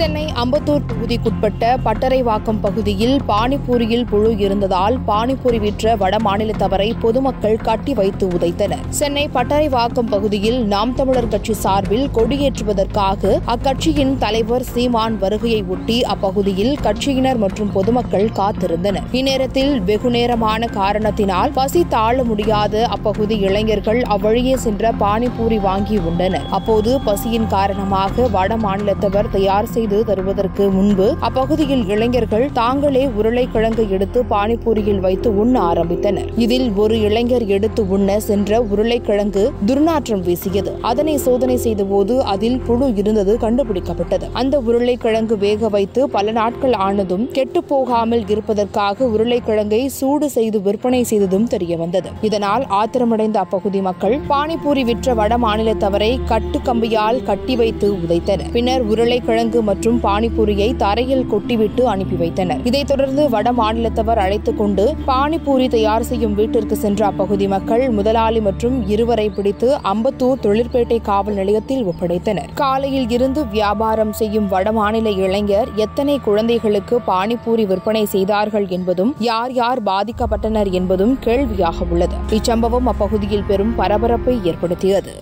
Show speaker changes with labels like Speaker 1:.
Speaker 1: சென்னை அம்பத்தூர் தொகுதிக்குட்பட்ட பட்டறைவாக்கம் பகுதியில் பானிபூரியில் புழு இருந்ததால் பானிபூரி விற்ற வட மாநிலத்தவரை பொதுமக்கள் கட்டி வைத்து உதைத்தனர். சென்னை பட்டறைவாக்கம் பகுதியில் நாம் தமிழர் கட்சி சார்பில் கொடியேற்றுவதற்காக அக்கட்சியின் தலைவர் சீமான் வருகையை ஒட்டி அப்பகுதியில் கட்சியினர் மற்றும் பொதுமக்கள் காத்திருந்தனர். இந்நேரத்தில் வெகுநேரமான காரணத்தினால் பசி தாழ முடியாத அப்பகுதி இளைஞர்கள் அவ்வழியே சென்ற பானிபூரி வாங்கி உண்டனர். அப்போது பசியின் காரணமாக வட மாநிலத்தவர் தயார் செய்து தருவதற்கு முன்பு அப்பகுதியில் இளைஞர்கள் தாங்களே உருளைக்கிழங்கு எடுத்து பானிபூரியில் வைத்து உண்ண ஆரம்பித்தனர். இதில் ஒரு இளைஞர் எடுத்து உண்ண சென்ற உருளைக்கிழங்கு துர்நாற்றம் வீசியது. அதனை சோதனை செய்தபோது அதில் புழு இருந்தது கண்டுபிடிக்கப்பட்டது. அந்த உருளைக்கிழங்கு வேக வைத்து பல நாட்கள் ஆனதும் கெட்டு போகாமல் இருப்பதற்காக உருளைக்கிழங்கை சூடு செய்து விற்பனை செய்ததும் தெரியவந்தது. இதனால் ஆத்திரமடைந்த அப்பகுதி மக்கள் பானிபூரி விற்ற வட மாநிலத்தவரை கட்டுக்கம்பியால் கட்டி வைத்து உதைத்தனர். பின்னர் உருளைக்கிழங்கு மற்றும் பானிபூரியை தரையில் கொட்டிவிட்டு அனுப்பி வைத்தனர். இதைத் தொடர்ந்து வட மாநிலத்தவர் அழைத்துக் கொண்டு பானிபூரி தயார் செய்யும் வீட்டிற்கு சென்ற அப்பகுதி மக்கள் முதலாளி மற்றும் இருவரை பிடித்து அம்பத்தூர் தொழிற்பேட்டை காவல் நிலையத்தில் ஒப்படைத்தனர். காலையில் இருந்து வியாபாரம் செய்யும் வடமாநில இளைஞர் எத்தனை குழந்தைகளுக்கு பானிபூரி விற்பனை செய்தார்கள் என்பதும் யார் யார் பாதிக்கப்பட்டனர் என்பதும் கேள்வியாக உள்ளது. இச்சம்பவம் அப்பகுதியில் பெரும் பரபரப்பை ஏற்படுத்தியது.